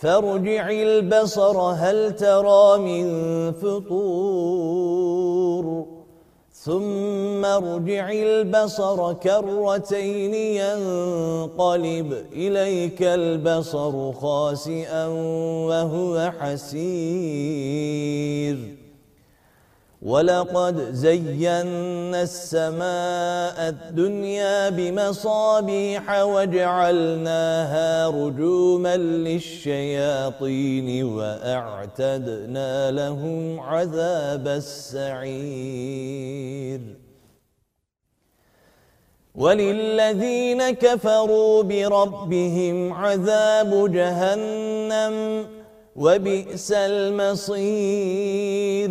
فارجع البصر هل ترى من فطور؟ ثم ارجع البصر كرتين ينقلب إليك البصر خاسئا وهو حسير. ولقد زينا السماء الدنيا بمصابيح وجعلناها رجوما للشياطين وأعتدنا لهم عذاب السعير. وللذين كفروا بربهم عذاب جهنم وبئس المصير.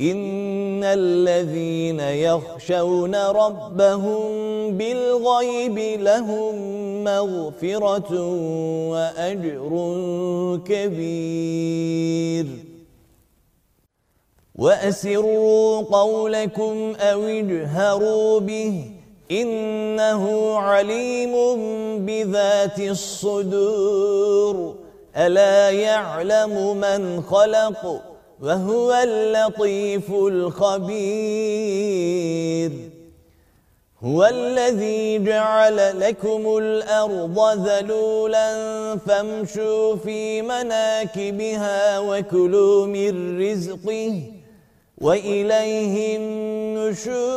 إن الذين يخشون ربهم بالغيب لهم مغفرة وأجر كبير. وأسروا قولكم أو اجهروا به إنه عليم بذات الصدور ألا يعلم من خلق وهو اللطيف الخبير. هو الذي جعل لكم الأرض ذلولا فامشوا في مناكبها وكلوا من رزقه وإليه النشور.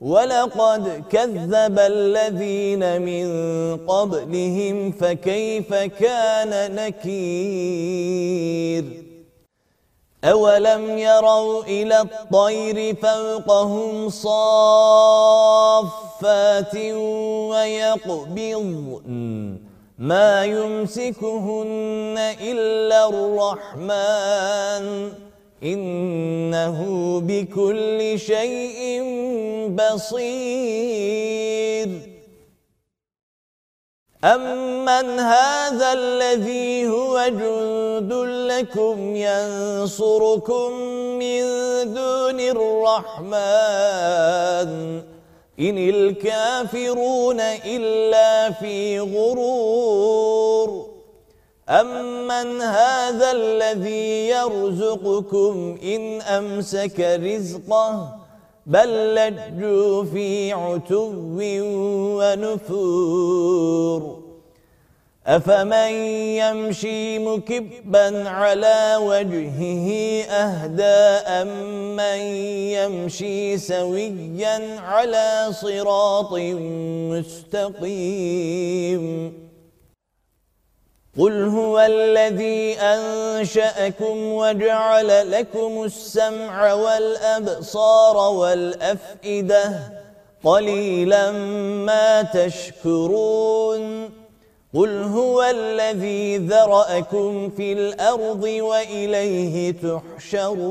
ولقد كذب الذين من قبلهم فكيف كان نكير؟ أولم يروا إلى الطير فوقهم صافات ويقبضن؟ ما يمسكهن إلا الرحمن. إنه بكل شيء بصير. أمن هذا الذي هو جند لكم ينصركم من دون الرحمن إن الكافرون إلا في غرور أَمَّنْ هَذَا الَّذِي يَرْزُقُكُمْ إِنْ أَمْسَكَ رِزْقَهُ بَلْ لَجُّوا فِي عُتُوٍّ وَنُفُورٍ أَفَمَن يَمْشِي مُكِبًّا عَلَى وَجْهِهِ أَهْدَى أَمَّن يَمْشِي سَوِيًّا عَلَى صِرَاطٍ مُسْتَقِيمٍ قُلْ هُوَ الَّذِي أَنشَأَكُمْ وَجَعَلَ لَكُمُ السَّمْعَ وَالْأَبْصَارَ وَالْأَفْئِدَةَ قَلِيلًا مَا تَشْكُرُونَ قُلْ هُوَ الَّذِي ذَرَأَكُمْ فِي الْأَرْضِ وَإِلَيْهِ تُحْشَرُونَ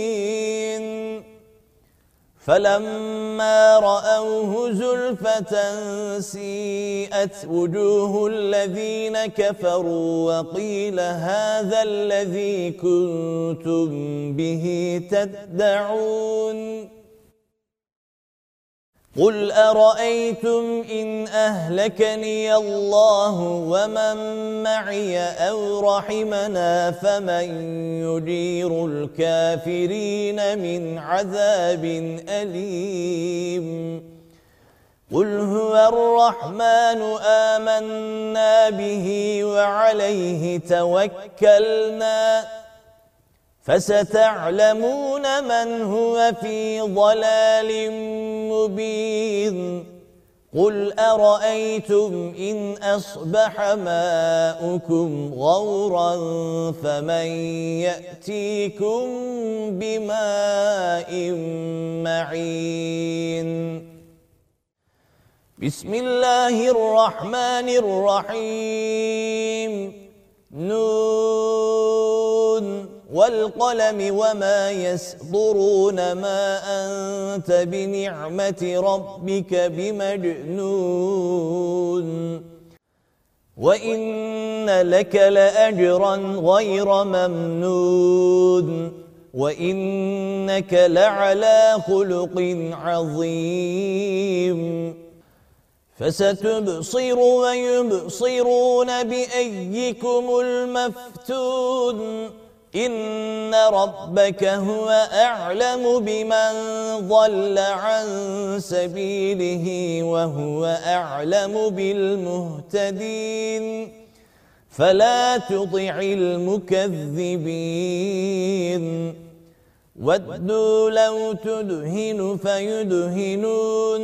فَلَمَّا رَأَوْهُ زُلْفَةً سِيئَتْ وُجُوهُ الَّذِينَ كَفَرُوا وَقِيلَ هَذَا الَّذِي كُنتُم بِهِ تَدَّعُونَ قُلْ أَرَأَيْتُمْ إِنْ أَهْلَكَنِيَ اللَّهُ وَمَن مَّعِيَ أَوْ رَحِمَنَا فَمَن يُجِيرُ الْكَافِرِينَ مِنْ عَذَابٍ أَلِيمٍ قُلْ هُوَ الرَّحْمَنُ آمَنَّا بِهِ وَعَلَيْهِ تَوَكَّلْنَا فَسَتَعْلَمُونَ مَنْ هُوَ فِي ضَلَالٍ مُبِينٍ. قُلْ أَرَأَيْتُمْ إِنْ أَصْبَحَ مَاؤُكُمْ غَوْرًا فَمَنْ يَأْتِيكُمْ بِمَاءٍ مَعِينٍ. بِسْمِ اللَّهِ الرَّحْمَنِ الرَّحِيمِ. نُونَ. وَالْقَلَمِ وَمَا يَسْطُرُونَ مَا أَنْتَ بِنِعْمَةِ رَبِّكَ بِمَجْنُونٍ. وَإِنَّ لَكَ لَأَجْرًا غَيْرَ مَمْنُونٍ. وَإِنَّكَ لَعَلَى خُلُقٍ عَظِيمٍ. فَسَتُبْصِرُ وَيُبْصِرُونَ بِأَيِّكُمُ الْمَفْتُونُ. إِنَّ رَبَّكَ هُوَ أَعْلَمُ بِمَنْ ضَلَّ عَن سَبِيلِهِ وَهُوَ أَعْلَمُ بِالْمُهْتَدِينَ فَلَا تُطِعِ الْمُكَذِّبِينَ وَدُّوا لَوْ تُدْهِنُ فَيُدْهِنُونَ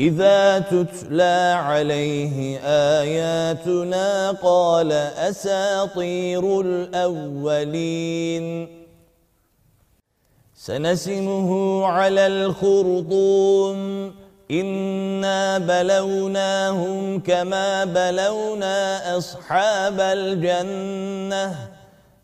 إِذَا تُتْلَى عَلَيْهِ آيَاتُنَا قَالَ أَسَاطِيرُ الْأَوَّلِينَ. سَنَسِمُهُ عَلَى الْخُرْطُومِ. إِنَّا بَلَوْنَاهُمْ كَمَا بَلَوْنَا أَصْحَابَ الْجَنَّةِ.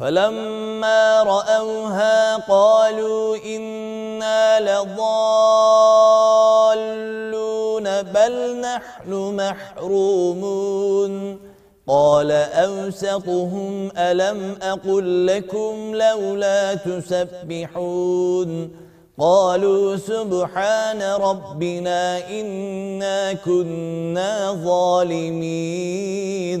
فلما رأوها قالوا إنا لضالون بل نحن محرومون. قال أوسطهم ألم أقل لكم لولا تسبحون. قالوا سبحان ربنا إنا كنا ظالمين.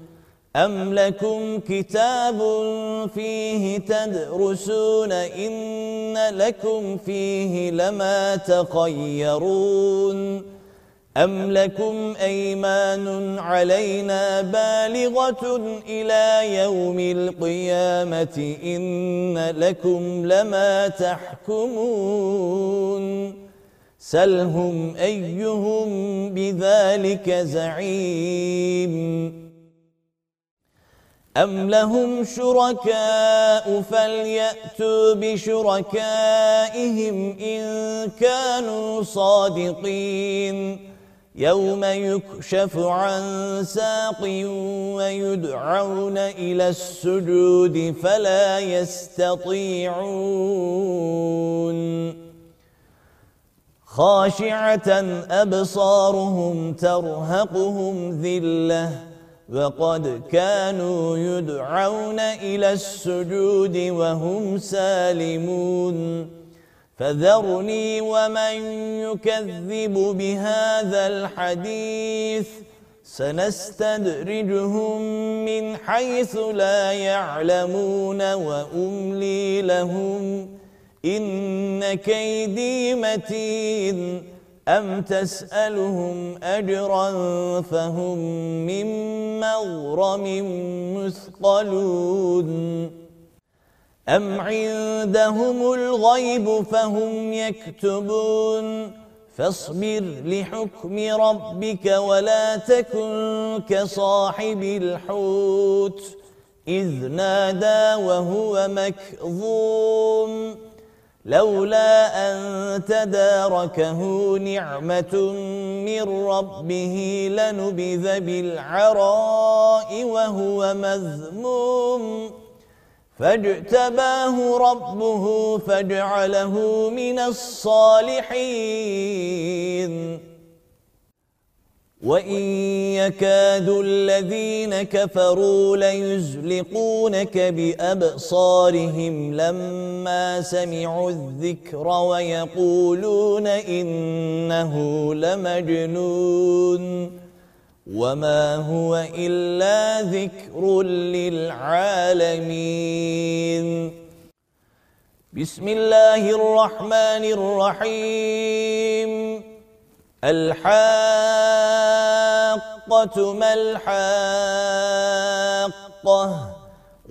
أم لكم كتاب فيه تدرسون إن لكم فيه لما تخيرون أم لكم أيمان علينا بالغة إلى يوم القيامة إن لكم لما تحكمون سلهم أيهم بذلك زعيم أم لهم شركاء فليأتوا بشركائهم إن كانوا صادقين يوم يكشف عن ساق ويدعون إلى السجود فلا يستطيعون خاشعة أبصارهم ترهقهم ذِلَّةٌ وقد كانوا يدعون إلى السجود وهم سالمون. فذرني ومن يكذب بهذا الحديث سنستدرجهم من حيث لا يعلمون وأملي لهم. إن كيدي متين. أم تسألهم أجرا فهم من مغرم مثقلون أم عندهم الغيب فهم يكتبون فاصبر لحكم ربك ولا تكن كصاحب الحوت إذ نادى وهو مكظوم لولا أن تداركه نعمة من ربه لنبذ بالعراء وهو مذموم. فاجتباه ربه فاجعله من الصالحين. وَإِن يَكَادُ الَّذِينَ كَفَرُوا لَيُزْلِقُونَكَ بِأَبْصَارِهِمْ لَمَّا سَمِعُوا الذِّكْرَ وَيَقُولُونَ إِنَّهُ لَمَجْنُونٌ وَمَا هُوَ إِلَّا ذِكْرٌ لِلْعَالَمِينَ بسم الله الرحمن الرحيم الحاقة ما الحاقة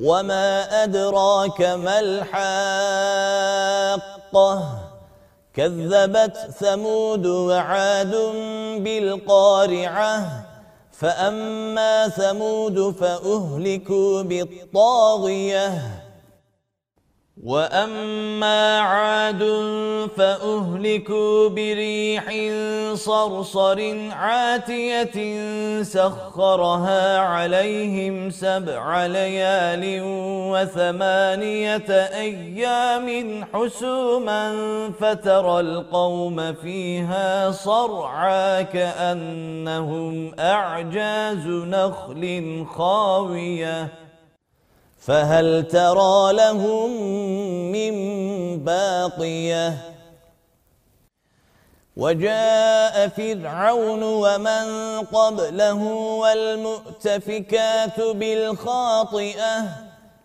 وما أدراك ما الحاقة كذبت ثمود وعاد بالقارعة فأما ثمود فأهلكوا بالطاغية وأما عاد فأهلكوا بريح صرصر عاتية سخرها عليهم سبع ليال وثمانية أيام حسوما فترى القوم فيها صرعا كأنهم أعجاز نخل خاوية فهل ترى لهم من باقية؟ وجاء فرعون ومن قبله والمؤتفكات بالخاطئة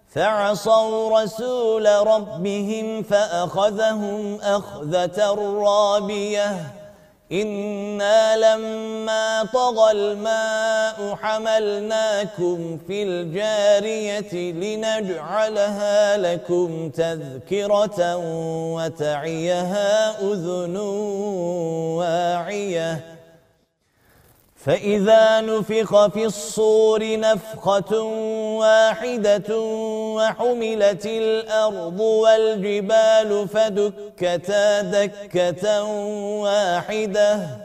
فعصوا رسول ربهم فأخذهم أخذة رابية. إنا لما طغى الماء حملناكم في الجارية لنجعلها لكم تذكرة وتعيها أذن واعية فإذا نفخ في الصور نفخة واحدة وحملت الأرض والجبال فدكتا دكة واحدة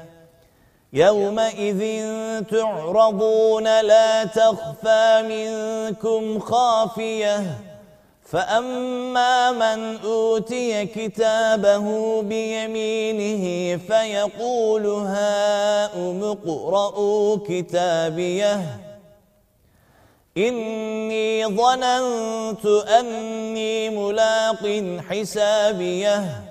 يومئذ تعرضون لا تخفى منكم خافية. فأما من أوتي كتابه بيمينه فيقول هاؤم اقرءوا كتابيه. إني ظننت أني ملاق حسابيه.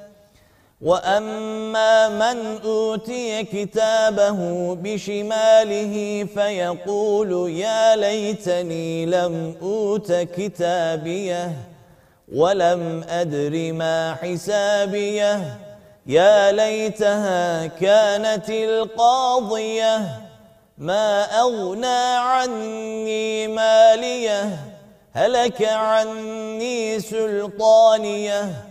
وأما من أوتي كتابه بشماله فيقول يا ليتني لم أوت كتابيه ولم أدر ما حسابيه يا ليتها كانت القاضية ما أغنى عني ماليه هلك عني سلطانيه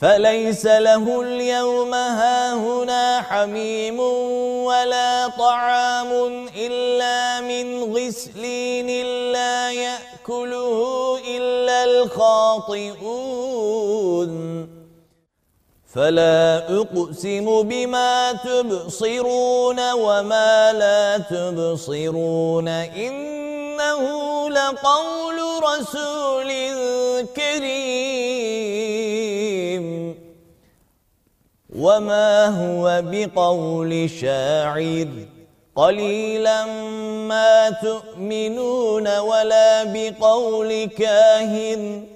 فليس له اليوم هاهنا حميم ولا طعام إلا من غسلين لا يأكله إلا الخاطئون. فلا أقسم بما تبصرون وما لا تبصرون إنه لقول رسول كريم. وما هو بقول شاعر قليلا ما تؤمنون ولا بقول كاهن.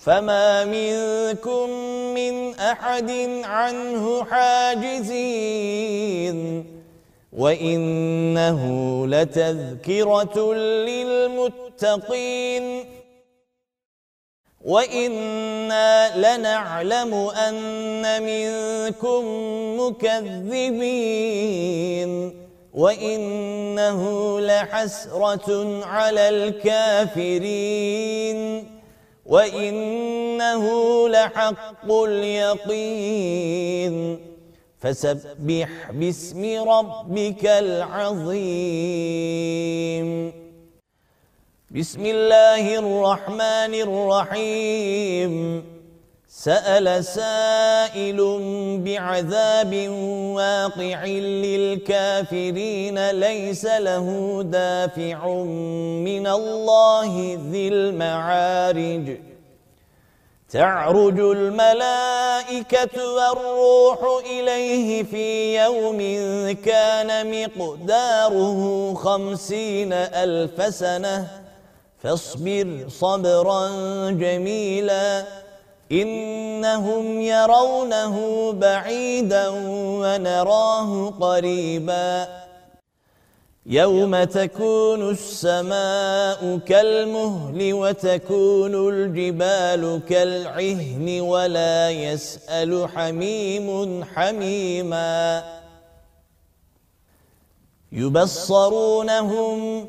فما منكم من أحد عنه حاجزين وإنه لتذكرة للمتقين وإنا لنعلم أن منكم مكذبين وإنه لحسرة على الكافرين وإنه لحق اليقين فسبح باسم ربك العظيم بسم الله الرحمن الرحيم سأل سائل بعذاب واقع للكافرين ليس له دافع من الله ذي المعارج. تعرج الملائكة والروح إليه في يوم كان مقداره خمسين ألف سنة. فاصبر صبرا جميلا. إنهم يرونه بعيدا ونراه قريبا. يوم تكون السماء كالمهل وتكون الجبال كالعهن ولا يسأل حميم حميما. يبصرونهم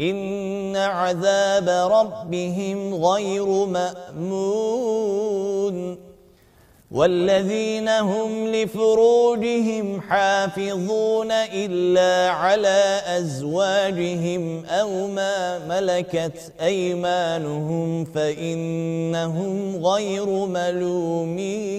إن عذاب ربهم غير مأمون. والذين هم لفروجهم حافظون إلا على أزواجهم أو ما ملكت أيمانهم فإنهم غير ملومين.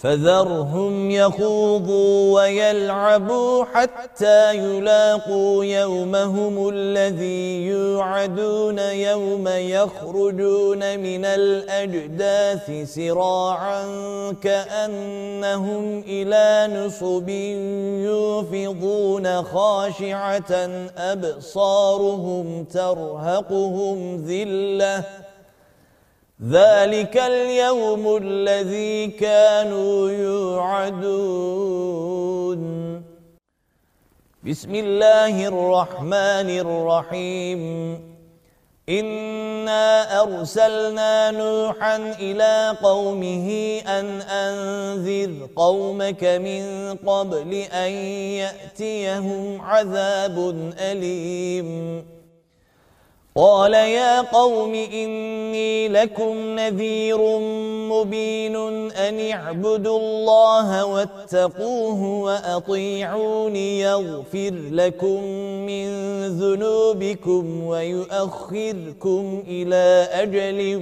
فذرهم يخوضوا ويلعبوا حتى يلاقوا يومهم الذي يوعدون يوم يخرجون من الأجداث سراعا كأنهم إلى نصب يوفضون خاشعة أبصارهم ترهقهم ذِلَّةٌ ذلك اليوم الذي كانوا يوعدون. بسم الله الرحمن الرحيم. إنا أرسلنا نوحا إلى قومه أن أنذر قومك من قبل أن يأتيهم عذاب أليم. قال يا قوم إني لكم نذير مبين أن اعبدوا الله واتقوه وأطيعون يغفر لكم من ذنوبكم ويؤخركم إلى أجل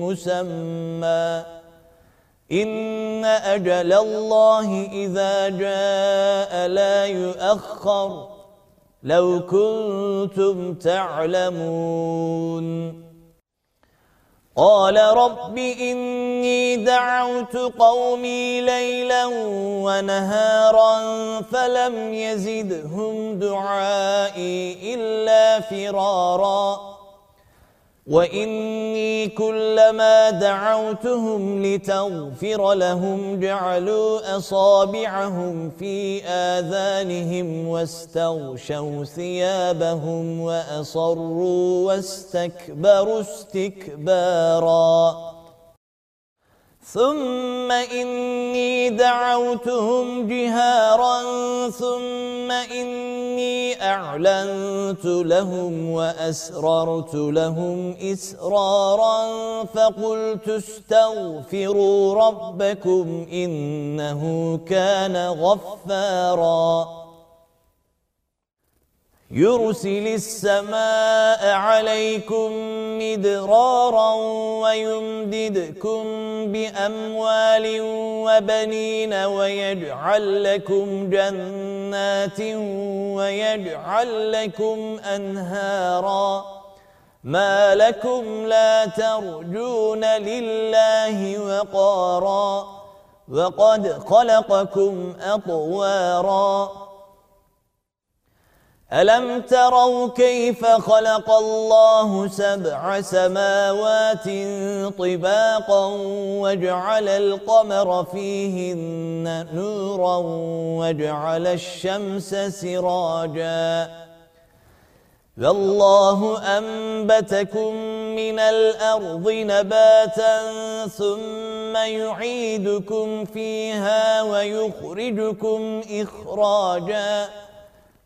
مسمى. إن أجل الله إذا جاء لا يؤخر. لو كنتم تعلمون. قال رب إني دعوت قومي ليلا ونهارا فلم يزدهم دعائي إلا فرارا. وإني كلما دعوتهم لتغفر لهم جعلوا أصابعهم في آذانهم واستغشوا ثيابهم وأصروا واستكبروا استكباراً. ثم إني دعوتهم جهارا ثم إني أعلنت لهم وأسررت لهم إسرارا فقلت استغفروا ربكم إنه كان غفاراً يرسل السماء عليكم مدرارا ويمددكم بأموال وبنين ويجعل لكم جنات ويجعل لكم أنهارا. ما لكم لا ترجون لله وقارا. وقد خلقكم أطواراً. ألم تروا كيف خلق الله سبع سماوات طباقا وجعل القمر فيهن نورا وجعل الشمس سراجا؟ فالله أنبتكم من الأرض نباتا ثم يعيدكم فيها ويخرجكم إخراجاً.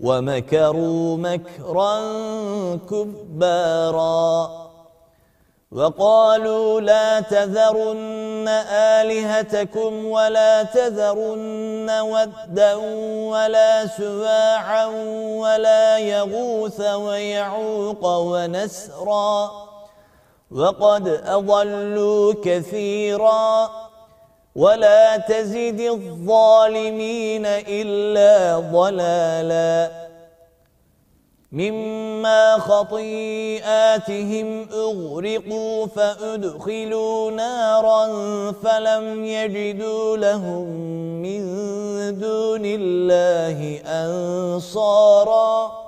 ومكروا مكرا كبارا. وقالوا لا تذرن آلهتكم ولا تذرن ودا ولا سواعا ولا يغوث ويعوق ونسرا. وقد أضلوا كثيراً. ولا تزد الظالمين إلا ضلالا. مما خطيئاتهم أغرقوا فأدخلوا نارا فلم يجدوا لهم من دون الله أنصاراً.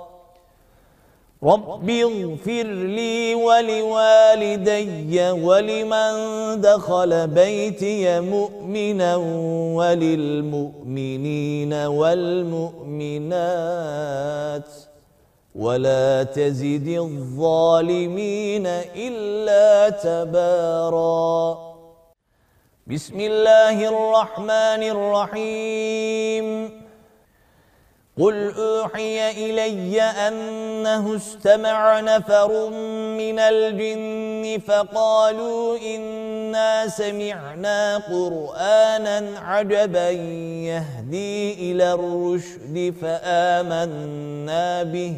رب اغفر لي ولوالدي ولمن دخل بيتي مؤمنا وللمؤمنين والمؤمنات ولا تزد الظالمين إلا تبارا بسم الله الرحمن الرحيم قل أوحي إلي أنه استمع نفر من الجن فقالوا إنا سمعنا قرآنا عجبا يهدي إلى الرشد فآمنا به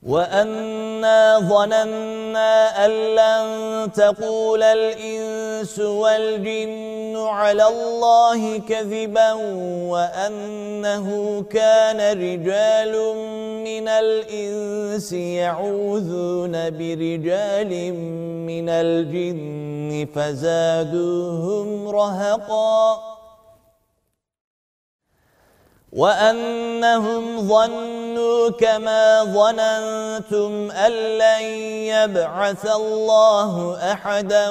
وَأَنَّا ظَنَنَّا أَن لَّن تَقُولَ الْإِنسُ وَالْجِنُّ عَلَى اللَّهِ كَذِبًا وَأَنَّهُ كَانَ رِجَالٌ مِّنَ الْإِنسِ يَعُوذُونَ بِرِجَالٍ مِّنَ الْجِنِّ فَزَادُوهُمْ رَهَقًا وأنهم ظنوا كما ظننتم أن لن يبعث الله أحدا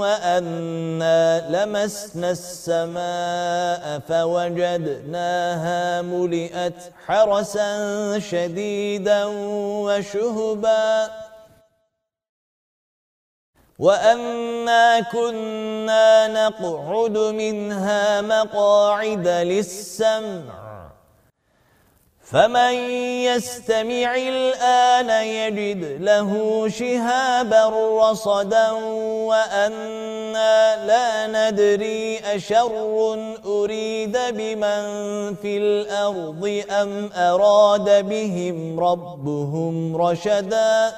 وأنا لمسنا السماء فوجدناها ملئت حرسا شديدا وشهبا وَأَنَّا كُنَّا نَقْعُدُ مِنْهَا مَقَاعِدَ لِلسَّمْعِ فمن يستمع الآن يجد له شهابا رصدا وأنا لا ندري أشر أريد بمن في الأرض أم أراد بهم ربهم رشدا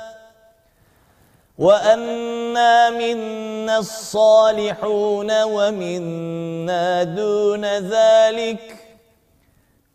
وأنا منا الصالحون ومنا دون ذلك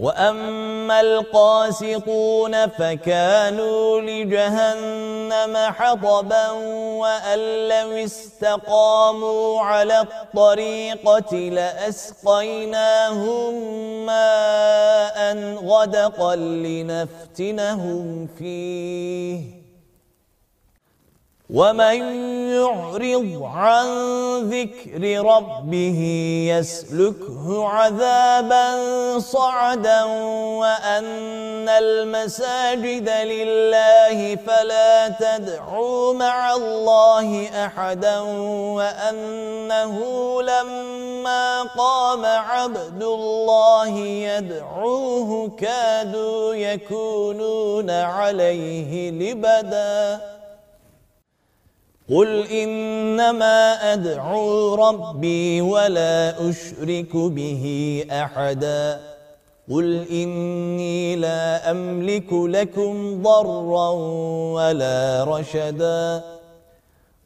وأما القاسطون فكانوا لجهنم حطبا وأن لو استقاموا على الطريقة لأسقيناهم ماء غدقا لنفتنهم فيه. ومن يعرض عن ذكر ربه يسلكه عذابا صعدا وأن المساجد لله فلا تدعوا مع الله أحدا وأنه لما قام عبد الله يدعوه كادوا يكونون عليه لبداً قل إنما أدعو ربي ولا أشرك به أحدا قل إني لا أملك لكم ضرا ولا رشدا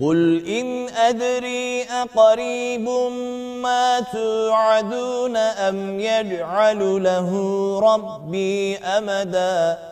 قل إن أدري أقريب ما توعدون أم يجعل له ربي أمداً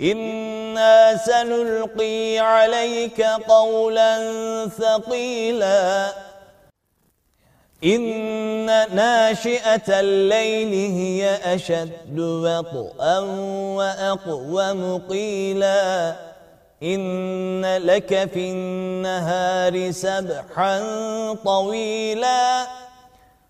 إنا سنلقي عليك قولا ثقيلا. إن ناشئة الليل هي أشد وطئا وأقوم قيلا إن لك في النهار سبحا طويلا.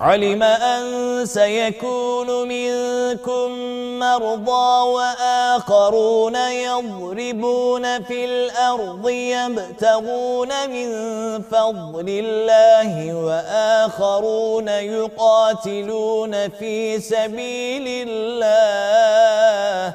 علم أن سيكون منكم مرضى وآخرون يضربون في الأرض يبتغون من فضل الله وآخرون يقاتلون في سبيل الله.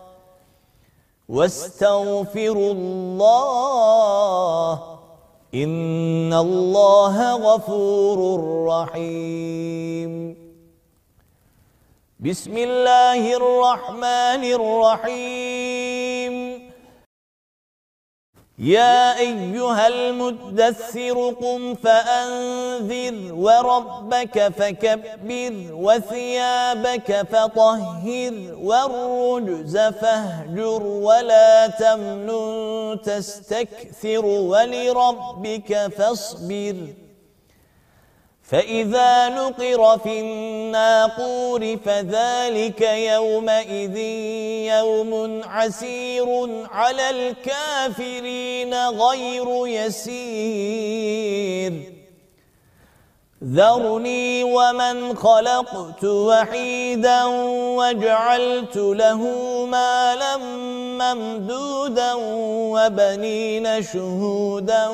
واستغفروا الله إن الله غفور رحيم. بسم الله الرحمن الرحيم. يا أيها المدثر قم فأنذر وربك فكبر وثيابك فطهر والرجز فاهجر ولا تمنن تستكثر ولربك فاصبر فإذا نقر في الناقور فذلك يومئذ يوم عسير على الكافرين غير يسير. ذرني ومن خلقت وحيدا وجعلت له مالا ممدودا وبنين شهودا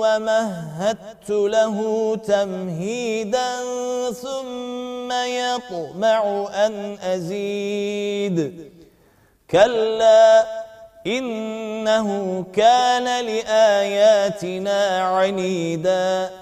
ومهدت له تمهيدا ثم يطمع أن أزيد. كلا إنه كان لآياتنا عنيداً.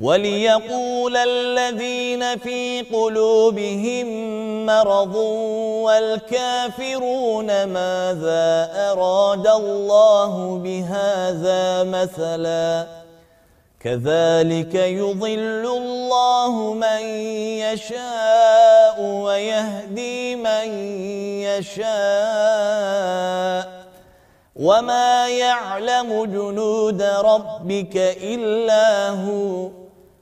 وليقول الذين في قلوبهم مرض والكافرون ماذا أراد الله بهذا مثلا كذلك يضل الله من يشاء ويهدي من يشاء وما يعلم جنود ربك إلا هو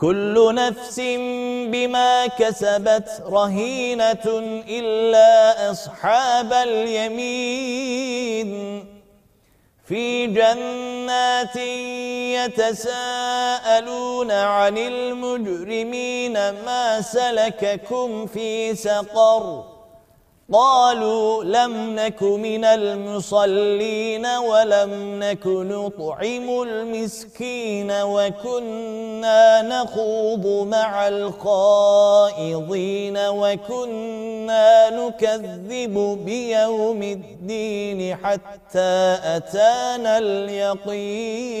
كل نفس بما كسبت رهينة إلا أصحاب اليمين. في جنات يتساءلون عن المجرمين ما سلككم في سقر قالوا لم نك من المصلين ولم نك نطعم المسكين وكنا نخوض مع الخائضين وكنا نكذب بيوم الدين حتى أتانا اليقين.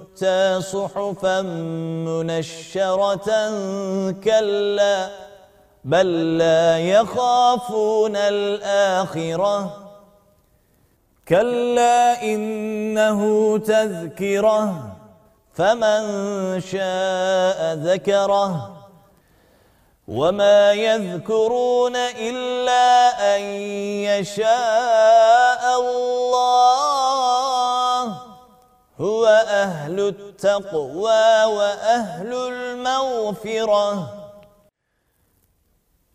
صحفا منشرة كلا بل لا يخافون الآخرة. كلا إنه تذكرة فمن شاء ذكره. وما يذكرون إلا أن يشاء الله. هو أهل التقوى وأهل المغفرة.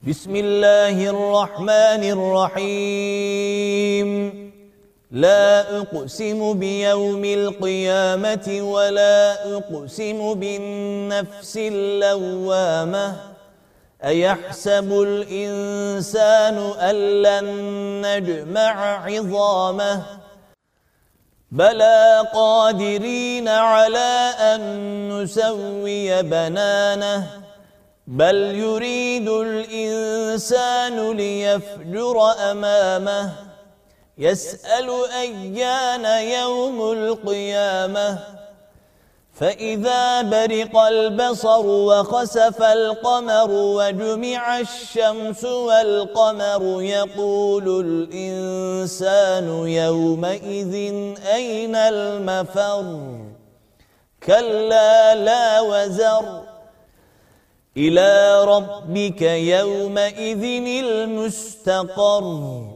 بسم الله الرحمن الرحيم. لا أقسم بيوم القيامة ولا أقسم بالنفس اللوامة. أيحسب الإنسان أن لن نجمع عظامه؟ بلى قادرين على أن نسوي بنانه بل يريد الإنسان ليفجر أمامه يسأل أيان يوم القيامة. فإذا برق البصر وخسف القمر وجمع الشمس والقمر يقول الإنسان يومئذ أين المفر؟ كلا لا وزر. إلى ربك يومئذ المستقر.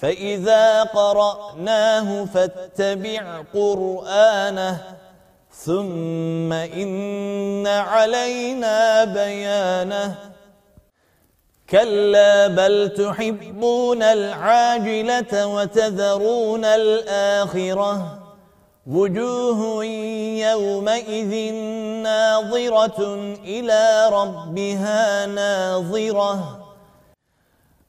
فإذا قرأناه فاتبع قرآنه ثم إن علينا بيانه. كلا بل تحبون العاجلة وتذرون الآخرة. وجوه يومئذ ناظرة إلى ربها ناظرة.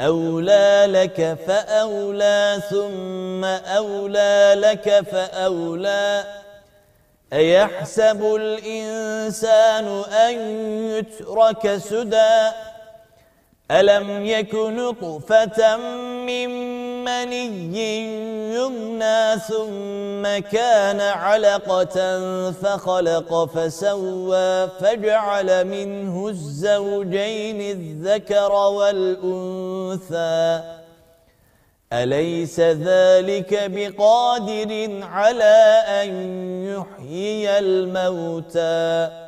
أولى لك فأولى ثم أولى لك فأولى. أيحسب الإنسان أن يترك سدى؟ ألم يكن نطفة من مني يمنى ثم كان علقة فخلق فسوى فجعل منه الزوجين الذكر والأنثى. أليس ذلك بقادر على أن يحيي الموتى؟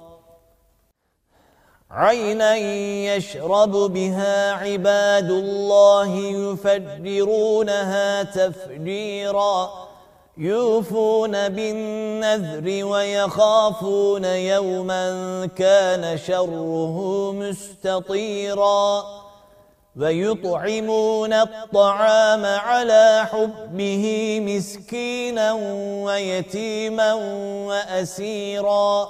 عينا يشرب بها عباد الله يفجرونها تفجيرا يوفون بالنذر ويخافون يوما كان شره مستطيرا ويطعمون الطعام على حبه مسكينا ويتيما وأسيرا.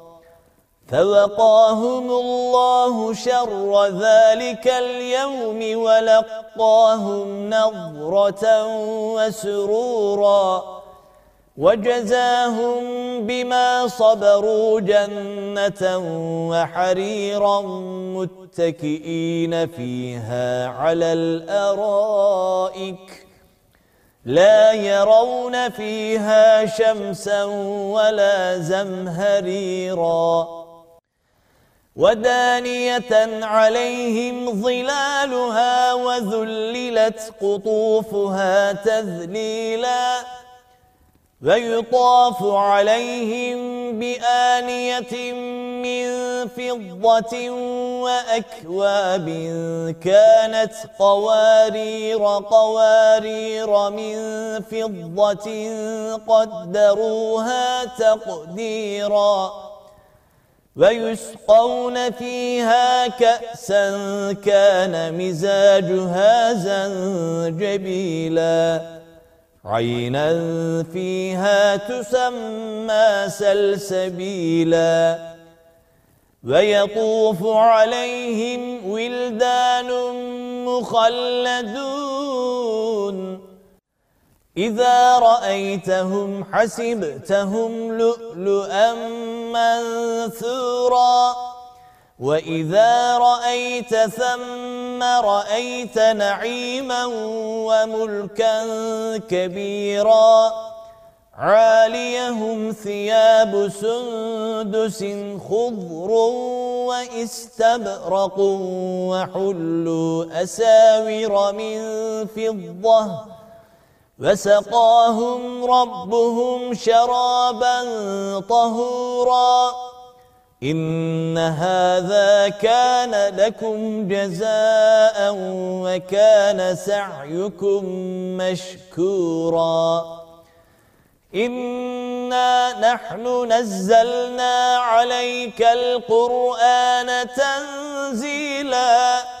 فوقاهم الله شر ذلك اليوم ولقاهم نظرة وسرورا وجزاهم بما صبروا جنة وحريرا متكئين فيها على الأرائك لا يرون فيها شمسا ولا زمهريرا ودانية عليهم ظلالها وذللت قطوفها تذليلاً ويطاف عليهم بآنية من فضة وأكواب كانت قوارير قوارير من فضة قدروها تقديرا ويسقون فيها كأسا كان مزاجها زنجبيلاً. عينا فيها تسمى سلسبيلا. ويطوف عليهم ولدان مخلدون. إذا رأيتهم حسبتهم لؤلؤا منثورا. وَإِذَا رَأَيْتَ ثَمَّ رَأَيْتَ نَعِيمًا وَمُلْكًا كَبِيرًا. عَالِيَهُمْ ثِيَابُ سُنْدُسٍ خُضْرٌ وَإِسْتَبْرَقٌ وَحُلُّوا أَسَاوِرَ مِنْ فِضَّةٍ. وَسَقَاهُمْ رَبُّهُمْ شَرَابًا طَهُورًا. إن هذا كان لكم جزاء وكان سعيكم مشكورا. إنا نحن نزلنا عليك القرآن تنزيلا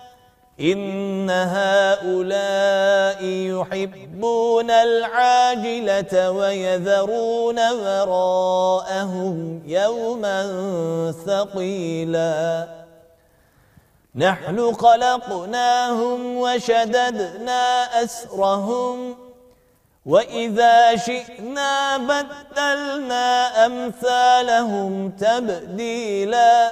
إن هؤلاء يحبون العاجلة ويذرون وراءهم يوما ثقيلا. نحن خلقناهم وشددنا أسرهم وإذا شئنا بدلنا أمثالهم تبديلا.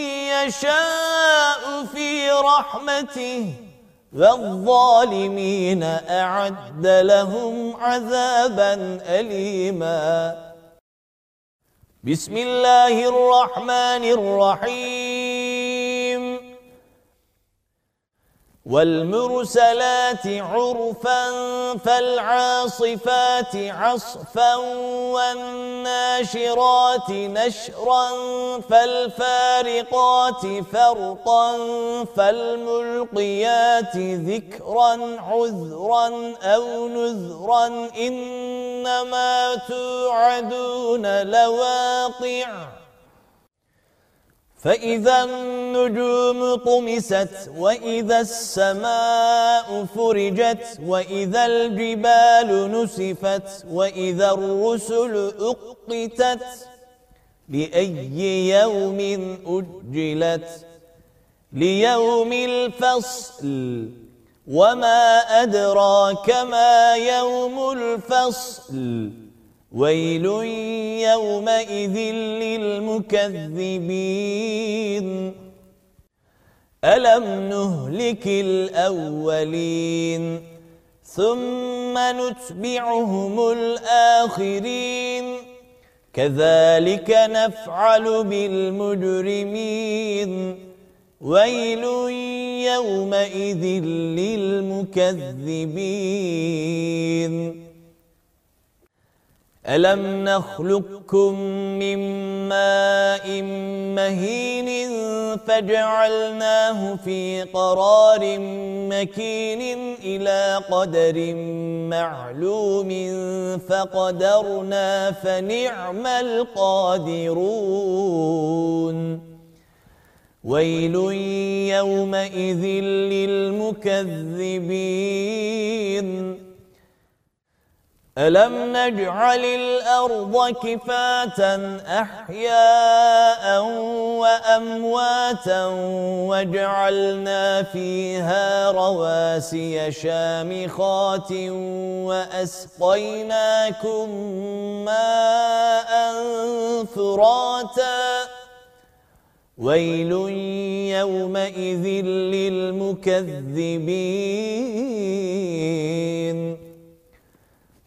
يشاء في رحمته والظالمين أعد لهم عذابا أليماً. بسم الله الرحمن الرحيم. والمرسلات عرفا فالعاصفات عصفا والناشرات نشرا فالفارقات فرقا فالملقيات ذكرا عذرا أو نذرا إنما توعدون لواقع فإذا النجوم طمست وإذا السماء فرجت وإذا الجبال نسفت وإذا الرسل أقتت لأي يوم أجلت ليوم الفصل وما أدراك ما يوم الفصل ويل يومئذ للمكذبين. ألم نهلك الأولين ثم نتبعهم الآخرين؟ كذلك نفعل بالمجرمين. ويل يومئذ للمكذبين. ألم نخلقكم من ماء مهين فجعلناه في قرار مكين إلى قدر معلوم فقدرنا فنعم القادرون ويل يومئذ للمكذبين ألم نجعل الأرض كفاة أحياء وأمواتا وجعلنا فيها رواسي شامخات وأسقيناكم ماء فراتا ويل يومئذ للمكذبين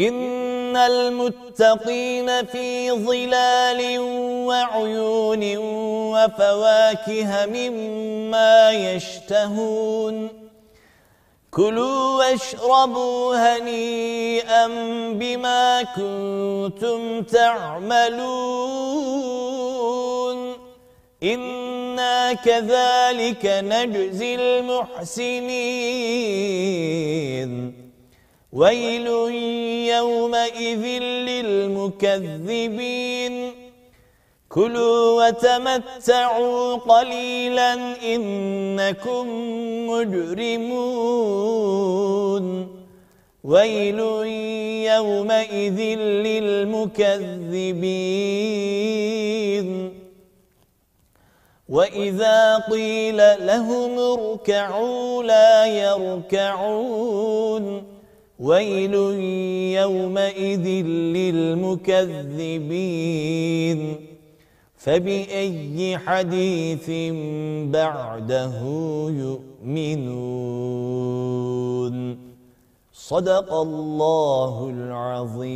إن المتقين في ظلال وعيون وفواكه مما يشتهون. كلوا واشربوا هنيئا بما كنتم تعملون. إنا كذلك نجزي المحسنين. ويل يومئذ للمكذبين. كلوا وتمتعوا قليلا إنكم مجرمون. ويل يومئذ للمكذبين. وإذا قيل لهم اركعوا لا يركعون. ويل يومئذ للمكذبين. فبأي حديث بعده يؤمنون؟ صدق الله العظيم.